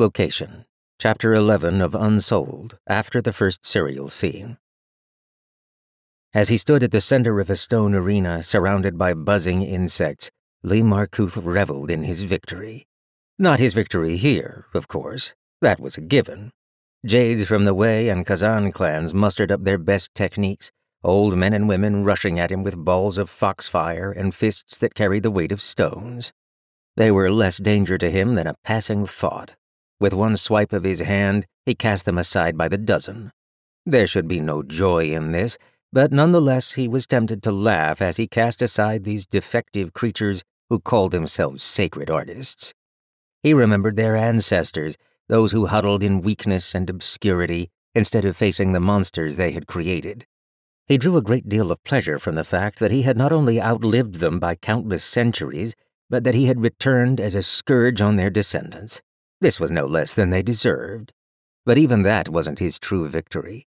Location Chapter 11 of Unsouled after the first Suriel scene. As he stood at the center of a stone arena surrounded by buzzing insects, Li Markuth reveled in his victory. Not his victory here, of course. That was a given. Jades from the Wei and Kazan clans mustered up their best techniques, old men and women rushing at him with balls of foxfire and fists that carried the weight of stones. They were less danger to him than a passing thought. With one swipe of his hand, he cast them aside by the dozen. There should be no joy in this, but nonetheless he was tempted to laugh as he cast aside these defective creatures who called themselves sacred artists. He remembered their ancestors, those who huddled in weakness and obscurity instead of facing the monsters they had created. He drew a great deal of pleasure from the fact that he had not only outlived them by countless centuries, but that he had returned as a scourge on their descendants. This was no less than they deserved. But even that wasn't his true victory.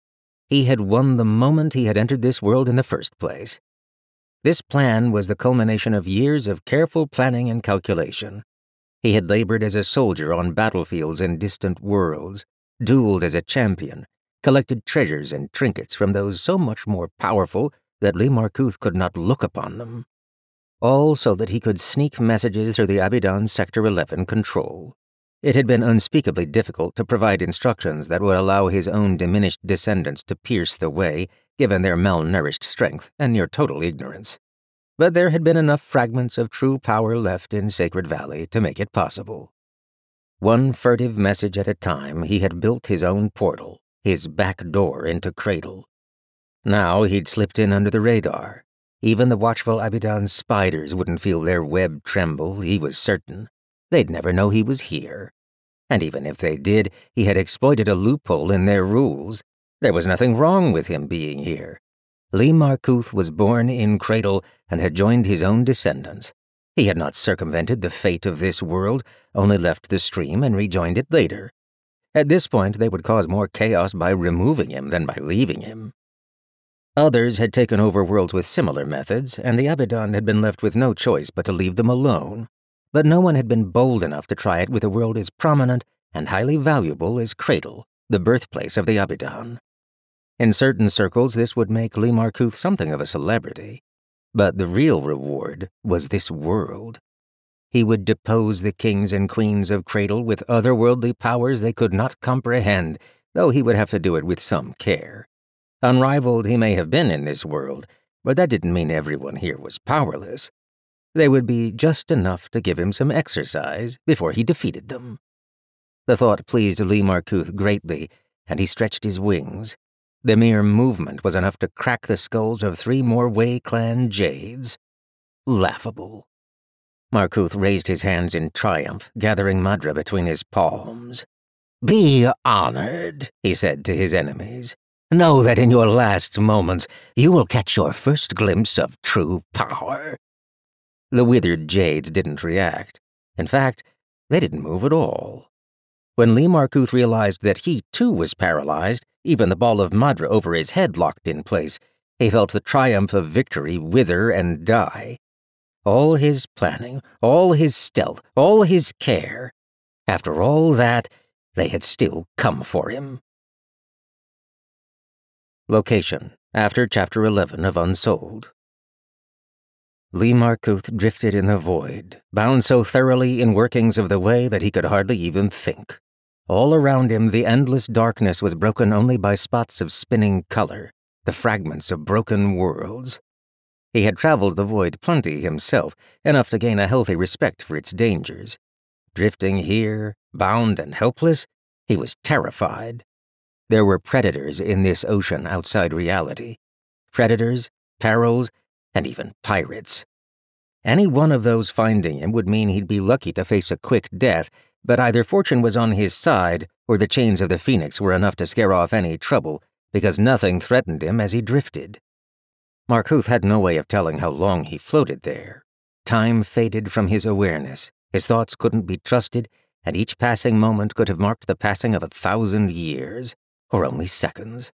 He had won the moment he had entered this world in the first place. This plan was the culmination of years of careful planning and calculation. He had labored as a soldier on battlefields in distant worlds, dueled as a champion, collected treasures and trinkets from those so much more powerful that Li Markuth could not look upon them. All so that he could sneak messages through the Abidan Sector 11 control. It had been unspeakably difficult to provide instructions that would allow his own diminished descendants to pierce the way, given their malnourished strength and near total ignorance but there had been enough fragments of true power left in Sacred Valley to make it possible. One furtive message at a time, he had built his own portal, his back door into Cradle. Now he'd slipped in under the radar. Even the watchful Abidan spiders wouldn't feel their web tremble, he was certain. They'd never know he was here. And even if they did, he had exploited a loophole in their rules. There was nothing wrong with him being here. Li Markuth was born in Cradle and had joined his own descendants. He had not circumvented the fate of this world, only left the stream and rejoined it later. At this point, they would cause more chaos by removing him than by leaving him. Others had taken over worlds with similar methods, and the Abidan had been left with no choice but to leave them alone. But no one had been bold enough to try it with a world as prominent and highly valuable as Cradle, the birthplace of the Abidan. In certain circles, this would make Li Markuth something of a celebrity. But the real reward was this world. He would depose the kings and queens of Cradle with otherworldly powers they could not comprehend, though he would have to do it with some care. Unrivaled he may have been in this world, but that didn't mean everyone here was powerless. They would be just enough to give him some exercise before he defeated them. The thought pleased Li Markuth greatly, and he stretched his wings, the mere movement was enough to crack the skulls of three more Wei clan Jades. Laughable. Markuth raised his hands in triumph, gathering Madra between his palms. Be honored, he said to his enemies. Know that in your last moments you will catch your first glimpse of true power. The withered Jades didn't react. In fact, they didn't move at all. When Li Markuth realized that he too was paralyzed, even the ball of Madra over his head locked in place, he felt the triumph of victory wither and die. All his planning, all his stealth, all his care. After all that, they had still come for him. Location After Chapter 11 of Unsouled. Li Markuth drifted in the void, bound so thoroughly in workings of the way that he could hardly even think. All around him, the endless darkness was broken only by spots of spinning color, the fragments of broken worlds. He had traveled the void plenty himself, enough to gain a healthy respect for its dangers. Drifting here, bound and helpless, he was terrified. There were predators in this ocean outside reality. Predators, perils, and even pirates. Any one of those finding him would mean he'd be lucky to face a quick death but either fortune was on his side, or the chains of the phoenix were enough to scare off any trouble, because nothing threatened him as he drifted. Markuth had no way of telling how long he floated there. Time faded from his awareness, his thoughts couldn't be trusted, and each passing moment could have marked the passing of a thousand years, or only seconds.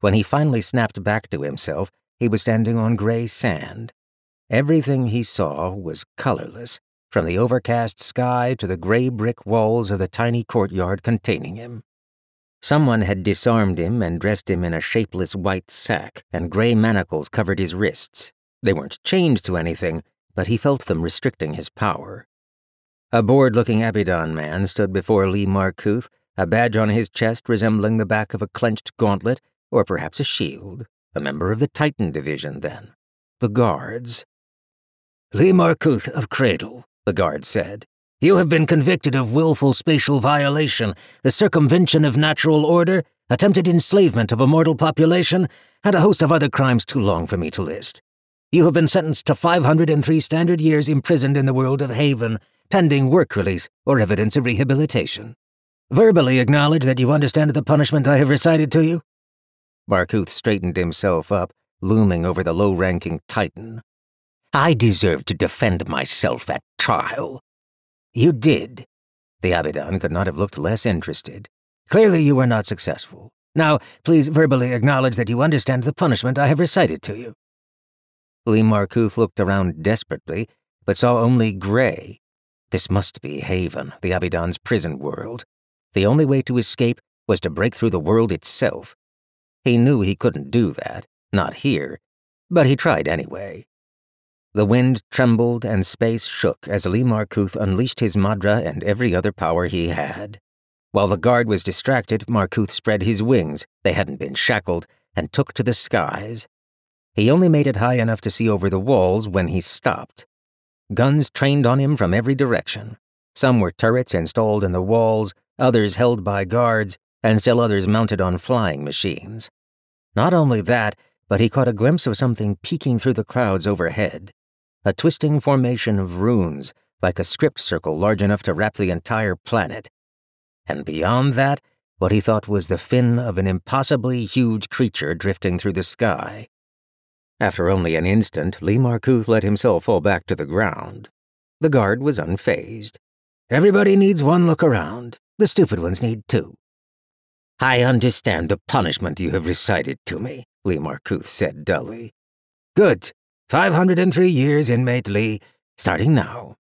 When he finally snapped back to himself, he was standing on gray sand. Everything he saw was colorless, from the overcast sky to the gray brick walls of the tiny courtyard containing him. Someone had disarmed him and dressed him in a shapeless white sack, and gray manacles covered his wrists. They weren't chained to anything, but he felt them restricting his power. A bored looking Abidan man stood before Li Markuth, a badge on his chest resembling the back of a clenched gauntlet, or perhaps a shield. A member of the Titan Division, then. The Guards. Li Markuth of Cradle, the guard said. You have been convicted of willful spatial violation, the circumvention of natural order, attempted enslavement of a mortal population, and a host of other crimes too long for me to list. You have been sentenced to 503 standard years imprisoned in the world of Haven, pending work release or evidence of rehabilitation. Verbally acknowledge that you understand the punishment I have recited to you? Markuth straightened himself up, looming over the low ranking Titan. I deserve to defend myself at trial. You did. The Abidan could not have looked less interested. Clearly you were not successful. Now, please verbally acknowledge that you understand the punishment I have recited to you. Li Markuth looked around desperately, but saw only gray. This must be Haven, the Abidan's prison world. The only way to escape was to break through the world itself. He knew he couldn't do that, not here, but he tried anyway. The wind trembled and space shook as Li Markuth unleashed his Madra and every other power he had. While the guard was distracted, Markuth spread his wings, they hadn't been shackled, and took to the skies. He only made it high enough to see over the walls when he stopped. Guns trained on him from every direction. Some were turrets installed in the walls, others held by guards, and still others mounted on flying machines. Not only that, but he caught a glimpse of something peeking through the clouds overhead. A twisting formation of runes, like a script circle large enough to wrap the entire planet. And beyond that, what he thought was the fin of an impossibly huge creature drifting through the sky. After only an instant, Li Markuth let himself fall back to the ground. The guard was unfazed. Everybody needs one look around. The stupid ones need two. I understand the punishment you have recited to me, Li Markuth said dully. Good. 503 years, inmate Li, starting now.